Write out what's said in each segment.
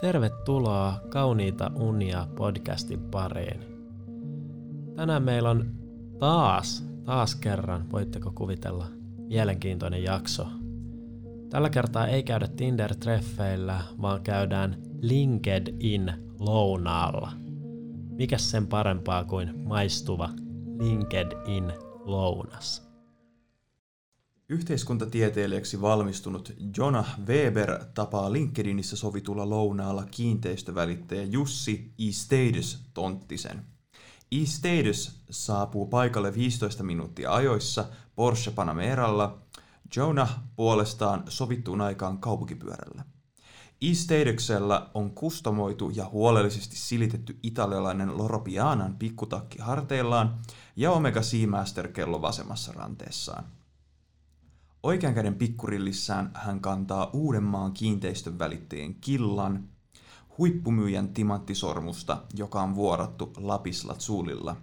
Tervetuloa Kauniita unia podcastin pariin. Tänään meillä on taas, taas kerran, voitteko kuvitella, mielenkiintoinen jakso. Tällä kertaa ei käydä Tinder-treffeillä, vaan käydään LinkedIn lounaalla. Mikäs sen parempaa kuin maistuva LinkedIn lounas? Yhteiskuntatieteilijäksi valmistunut Jonah Weber tapaa LinkedInissä sovitulla lounaalla kiinteistövälittäjä Jussi E. Tonttisen. E. saapuu paikalle 15 minuuttia ajoissa Porsche Panameralla, Jonah puolestaan sovittuun aikaan kaupunkipyörällä. E. on kustomoitu ja huolellisesti silitetty italialainen Loro Pianan pikkutakki harteillaan ja Omega Seamaster kello vasemmassa ranteessaan. Oikean käden pikkurillissään hän kantaa Uudenmaan kiinteistön välittäjien killan, huippumyyjän timanttisormusta, joka on vuorattu lapislatsulilla.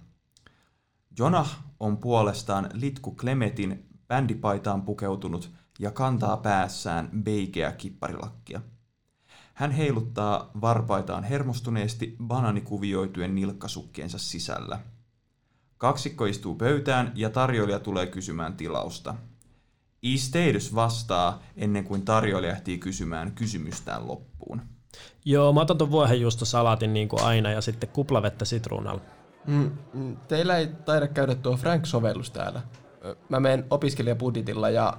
Jonah on puolestaan Litku Klemetin bändipaitaan pukeutunut ja kantaa päässään beikeä kipparilakkia. Hän heiluttaa varpaitaan hermostuneesti bananikuvioituen nilkkasukkiensa sisällä. Kaksikko istuu pöytään ja tarjoilija tulee kysymään tilausta – Isteidys vastaa ennen kuin tarjoilija ehtii kysymään kysymystään loppuun. Joo, mä otan tuon juusto salaatin niin kuin aina ja sitten kuplavettä sitruunalla. Mm, mm, teillä ei taida käydä tuo Frank-sovellus täällä. Mä menen opiskelijabudjetilla ja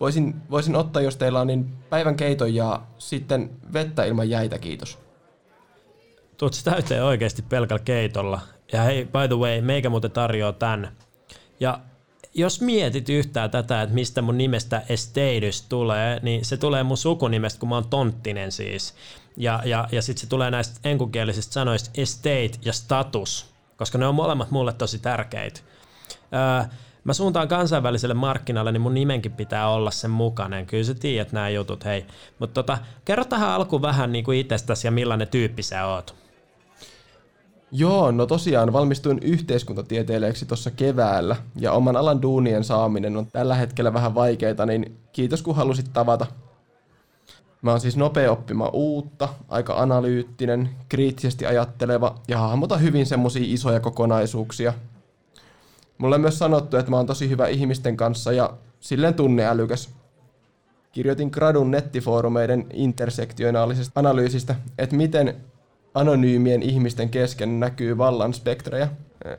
voisin, voisin ottaa, jos teillä on niin päivän keiton ja sitten vettä ilman jäitä, kiitos. Tuot se täyteen oikeasti pelkällä keitolla. Ja hei, by the way, meikä muuten tarjoaa tän. Ja jos mietit yhtään tätä, että mistä mun nimestä Esteidys tulee, niin se tulee mun sukunimestä, kun mä oon tonttinen siis. Ja, ja, ja sitten se tulee näistä enkukielisistä sanoista estate ja status, koska ne on molemmat mulle tosi tärkeitä. Öö, mä suuntaan kansainväliselle markkinalle, niin mun nimenkin pitää olla sen mukainen. Kyllä sä tiedät nämä jutut, hei. Mutta tota, kerro tähän alkuun vähän niin kuin itsestäsi ja millainen tyyppi sä oot. Joo, no tosiaan valmistuin yhteiskuntatieteilijäksi tuossa keväällä ja oman alan duunien saaminen on tällä hetkellä vähän vaikeita, niin kiitos kun halusit tavata. Mä oon siis nopea oppimaan uutta, aika analyyttinen, kriittisesti ajatteleva ja hahmota hyvin semmosia isoja kokonaisuuksia. Mulle on myös sanottu, että mä oon tosi hyvä ihmisten kanssa ja silleen tunneälykäs. Kirjoitin gradun nettifoorumeiden intersektionaalisesta analyysistä, että miten anonyymien ihmisten kesken näkyy vallan spektrejä,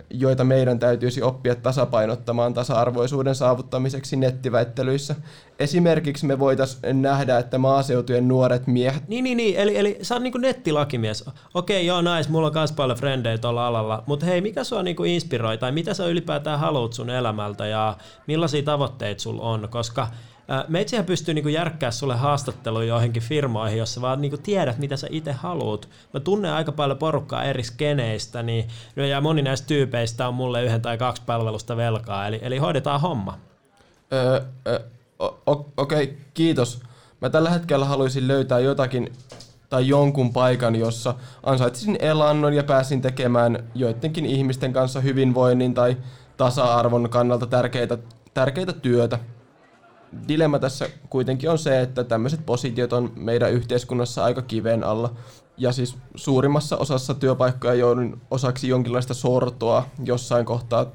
joita meidän täytyisi oppia tasapainottamaan tasa-arvoisuuden saavuttamiseksi nettiväittelyissä. Esimerkiksi me voitaisiin nähdä, että maaseutujen nuoret miehet... Niin, niin, niin. Eli, eli sä oot niinku nettilakimies. Okei, joo, nice, mulla on myös paljon frendejä tuolla alalla, mutta hei, mikä sua niinku inspiroi, tai mitä sä ylipäätään haluat sun elämältä, ja millaisia tavoitteita sulla on, koska Meitsihän pystyy niinku järkkää sulle haastatteluja joihinkin firmoihin, jossa vaan niinku tiedät, mitä sä itse haluat. Mä tunnen aika paljon porukkaa eri skeneistä, niin, no ja moni näistä tyypeistä on mulle yhden tai kaksi palvelusta velkaa, eli, eli hoidetaan homma. Öö, öö, Okei, okay, kiitos. Mä tällä hetkellä haluaisin löytää jotakin tai jonkun paikan, jossa ansaitsisin elannon ja pääsin tekemään joidenkin ihmisten kanssa hyvinvoinnin tai tasa-arvon kannalta tärkeitä, tärkeitä työtä dilemma tässä kuitenkin on se, että tämmöiset positiot on meidän yhteiskunnassa aika kiveen alla. Ja siis suurimmassa osassa työpaikkoja joudun osaksi jonkinlaista sortoa jossain kohtaa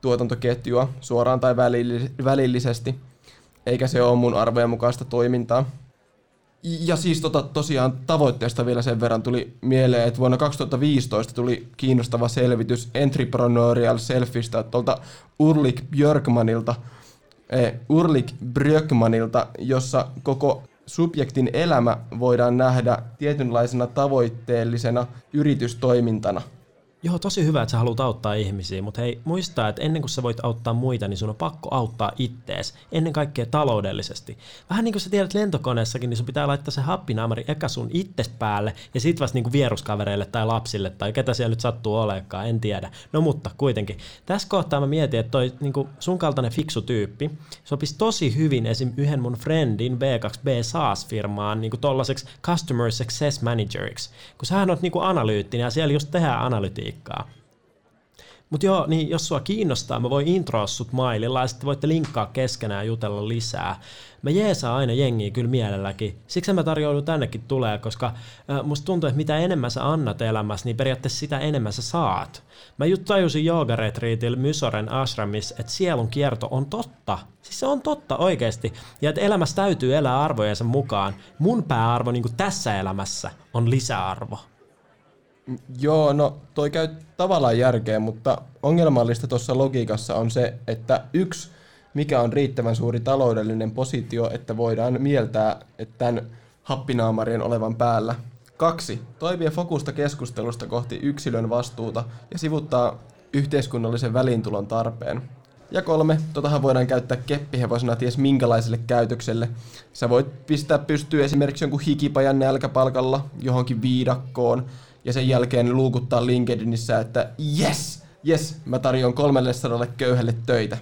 tuotantoketjua suoraan tai välillisesti, eikä se ole mun arvojen mukaista toimintaa. Ja siis tota, tosiaan tavoitteesta vielä sen verran tuli mieleen, että vuonna 2015 tuli kiinnostava selvitys Entrepreneurial Selfistä tuolta Urlik Björkmanilta – Urlik Bröckmanilta, jossa koko subjektin elämä voidaan nähdä tietynlaisena tavoitteellisena yritystoimintana – Joo, tosi hyvä, että sä haluat auttaa ihmisiä, mutta hei, muista, että ennen kuin sä voit auttaa muita, niin sun on pakko auttaa ittees, ennen kaikkea taloudellisesti. Vähän niin kuin sä tiedät lentokoneessakin, niin sun pitää laittaa se happinaamari eka sun itses päälle, ja sit vasta niin kuin vieruskavereille tai lapsille, tai ketä siellä nyt sattuu olekaan, en tiedä. No mutta kuitenkin, tässä kohtaa mä mietin, että toi niin kuin sun kaltainen fiksu tyyppi sopisi tosi hyvin esim. yhden mun friendin B2B SaaS-firmaan niin kuin tollaseksi Customer Success Manageriksi, kun sähän oot niin kuin analyyttinen, ja siellä just tehdään analytiikkaa politiikkaa. Mutta joo, niin jos sua kiinnostaa, mä voin introa sut maililla ja sitten voitte linkkaa keskenään jutella lisää. Mä jeesaan aina jengiä kyllä mielelläkin. Siksi mä tarjoudun tännekin tulee, koska musta tuntuu, että mitä enemmän sä annat elämässä, niin periaatteessa sitä enemmän sä saat. Mä just tajusin joogaretriitillä Mysoren ashramissa, että sielun kierto on totta. Siis se on totta oikeasti. Ja että elämässä täytyy elää arvojensa mukaan. Mun pääarvo niin tässä elämässä on lisäarvo. Joo, no toi käy tavallaan järkeä, mutta ongelmallista tuossa logiikassa on se, että yksi, mikä on riittävän suuri taloudellinen positio, että voidaan mieltää, että tämän happinaamarien olevan päällä. Kaksi, toimia fokusta keskustelusta kohti yksilön vastuuta ja sivuttaa yhteiskunnallisen väliintulon tarpeen. Ja kolme, totahan voidaan käyttää keppihevosena ties minkälaiselle käytökselle. Sä voit pistää pystyyn esimerkiksi jonkun hikipajan nälkäpalkalla johonkin viidakkoon, ja sen jälkeen luukuttaa LinkedInissä, että yes, yes, mä tarjoan 300 köyhälle töitä.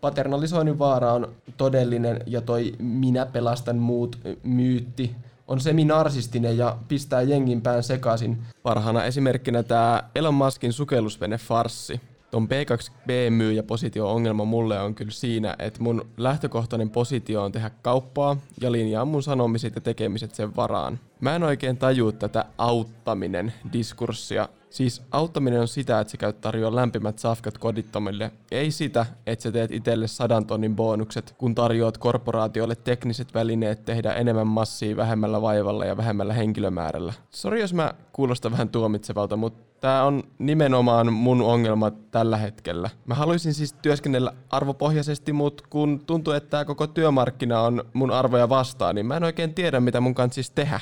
Paternalisoinnin vaara on todellinen ja toi minä pelastan muut myytti on seminarsistinen ja pistää jengin pään sekaisin. Parhaana esimerkkinä tämä Elon Muskin sukellusvene farssi ton B2B-myyjäpositio ongelma mulle on kyllä siinä, että mun lähtökohtainen positio on tehdä kauppaa ja linjaa mun sanomiset ja tekemiset sen varaan. Mä en oikein tajua tätä auttaminen diskurssia. Siis auttaminen on sitä, että sä käyt tarjoa lämpimät safkat kodittomille. Ei sitä, että sä teet itselle sadan tonnin bonukset, kun tarjoat korporaatioille tekniset välineet tehdä enemmän massia vähemmällä vaivalla ja vähemmällä henkilömäärällä. Sori jos mä kuulostan vähän tuomitsevalta, mutta Tämä on nimenomaan mun ongelma tällä hetkellä. Mä haluaisin siis työskennellä arvopohjaisesti, mutta kun tuntuu, että tämä koko työmarkkina on mun arvoja vastaan, niin mä en oikein tiedä, mitä mun kanssa siis tehdä.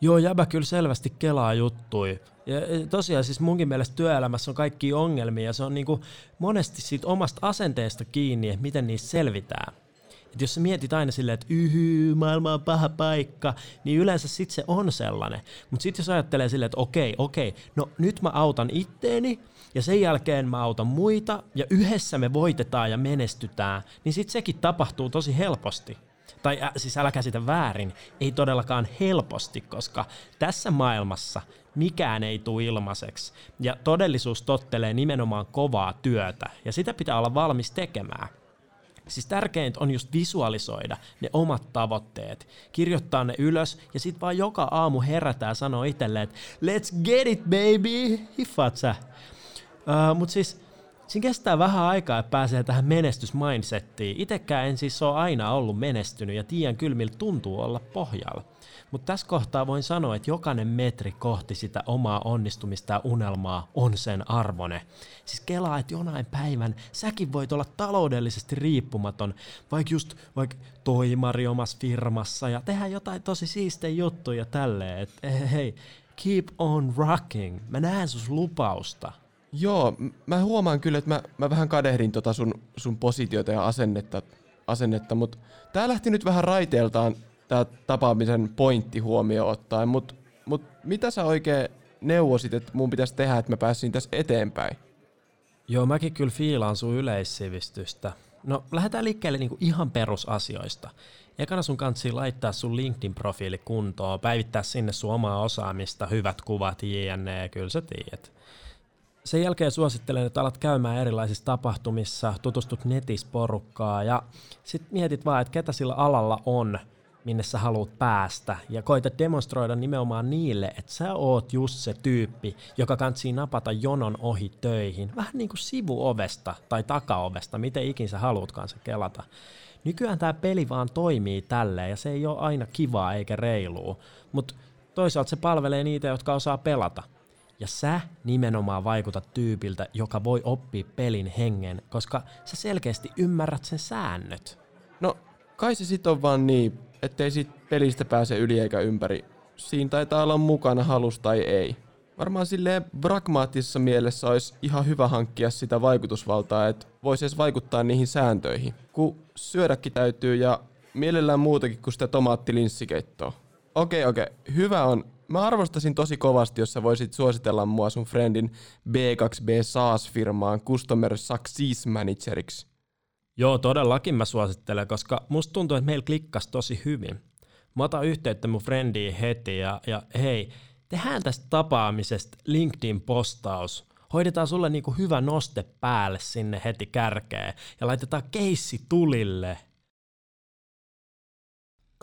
Joo, jäbä kyllä selvästi kelaa juttui. Ja tosiaan siis munkin mielestä työelämässä on kaikki ongelmia ja se on niinku monesti siitä omasta asenteesta kiinni, että miten niistä selvitään. Et jos sä mietit aina silleen, että yhy, maailma on paha paikka, niin yleensä sit se on sellainen. Mutta sitten jos ajattelee silleen, että okei, okei, no nyt mä autan itteeni, ja sen jälkeen mä autan muita, ja yhdessä me voitetaan ja menestytään, niin sitten sekin tapahtuu tosi helposti. Tai äh, siis älä käsitä väärin, ei todellakaan helposti, koska tässä maailmassa mikään ei tule ilmaiseksi. Ja todellisuus tottelee nimenomaan kovaa työtä, ja sitä pitää olla valmis tekemään. Siis tärkeintä on just visualisoida ne omat tavoitteet, kirjoittaa ne ylös ja sitten vaan joka aamu herätään ja sanoo itselleen, että let's get it baby, hiffaat sä. Uh, Mutta siis siinä kestää vähän aikaa, että pääsee tähän menestysmindsettiin. Itekään en siis ole aina ollut menestynyt ja tiedän kyllä miltä tuntuu olla pohjalla. Mutta tässä kohtaa voin sanoa, että jokainen metri kohti sitä omaa onnistumista ja unelmaa on sen arvone. Siis kelaa, että jonain päivän säkin voit olla taloudellisesti riippumaton, vaikka just vaikka toimari omassa firmassa ja tehdä jotain tosi siistejä juttuja tälleen, että hei, keep on rocking. Mä näen sus lupausta. Joo, mä huomaan kyllä, että mä, mä vähän kadehdin tota sun, sun positiota ja asennetta, asennetta mutta tää lähti nyt vähän raiteeltaan tämä tapaamisen pointti huomioon ottaen, mutta mut mitä sä oikein neuvosit, että mun pitäisi tehdä, että mä pääsin tässä eteenpäin? Joo, mäkin kyllä fiilaan sun yleissivistystä. No, lähdetään liikkeelle niinku ihan perusasioista. Ekana sun kansi laittaa sun LinkedIn-profiili kuntoon, päivittää sinne sun omaa osaamista, hyvät kuvat, jne, kyllä sä tiedät. Sen jälkeen suosittelen, että alat käymään erilaisissa tapahtumissa, tutustut netissä porukkaa ja sitten mietit vaan, että ketä sillä alalla on – minne sä haluat päästä, ja koita demonstroida nimenomaan niille, että sä oot just se tyyppi, joka kantsii napata jonon ohi töihin, vähän niin kuin sivuovesta tai takaovesta, miten ikin sä haluutkaan se kelata. Nykyään tämä peli vaan toimii tälleen, ja se ei ole aina kivaa eikä reilua, mutta toisaalta se palvelee niitä, jotka osaa pelata. Ja sä nimenomaan vaikutat tyypiltä, joka voi oppia pelin hengen, koska sä selkeästi ymmärrät sen säännöt. No, kai se sit on vaan niin ettei siitä pelistä pääse yli eikä ympäri. Siinä taitaa olla mukana halus tai ei. Varmaan silleen pragmaattisessa mielessä olisi ihan hyvä hankkia sitä vaikutusvaltaa, että voisi edes vaikuttaa niihin sääntöihin. Kun syödäkin täytyy ja mielellään muutakin kuin sitä tomaattilinssikeittoa. Okei, okei. Hyvä on. Mä arvostasin tosi kovasti, jos sä voisit suositella mua sun friendin B2B SaaS-firmaan Customer Success Manageriksi. Joo, todellakin mä suosittelen, koska musta tuntuu, että meillä klikkasi tosi hyvin. Mä otan yhteyttä mun friendiin heti ja, ja hei, tehdään tästä tapaamisesta LinkedIn-postaus. hoidetaan sulle niinku hyvä noste päälle sinne heti kärkeen ja laitetaan keissi tulille.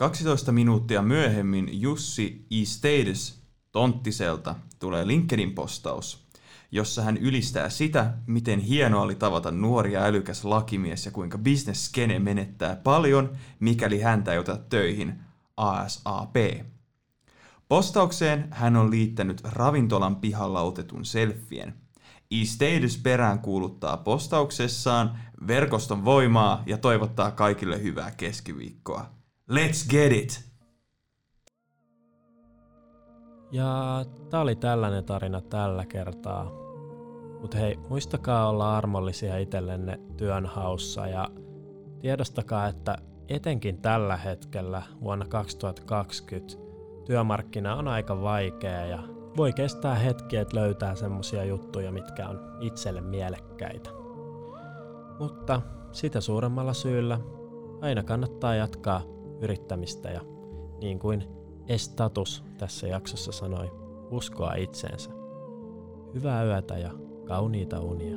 12 minuuttia myöhemmin Jussi E. Stades Tonttiselta tulee LinkedIn-postaus, jossa hän ylistää sitä, miten hienoa oli tavata nuori ja älykäs lakimies ja kuinka bisnesskene menettää paljon, mikäli häntä ei ota töihin ASAP. Postaukseen hän on liittänyt ravintolan pihalla otetun selfien. E-Status perään kuuluttaa postauksessaan verkoston voimaa ja toivottaa kaikille hyvää keskiviikkoa. Let's get it! Ja tää oli tällainen tarina tällä kertaa. Mutta hei, muistakaa olla armollisia itsellenne työnhaussa ja tiedostakaa, että etenkin tällä hetkellä vuonna 2020 työmarkkina on aika vaikea ja voi kestää hetki, että löytää semmosia juttuja, mitkä on itselle mielekkäitä. Mutta sitä suuremmalla syyllä aina kannattaa jatkaa yrittämistä ja niin kuin Estatus tässä jaksossa sanoi, uskoa itseensä. Hyvää yötä ja kauniita unia.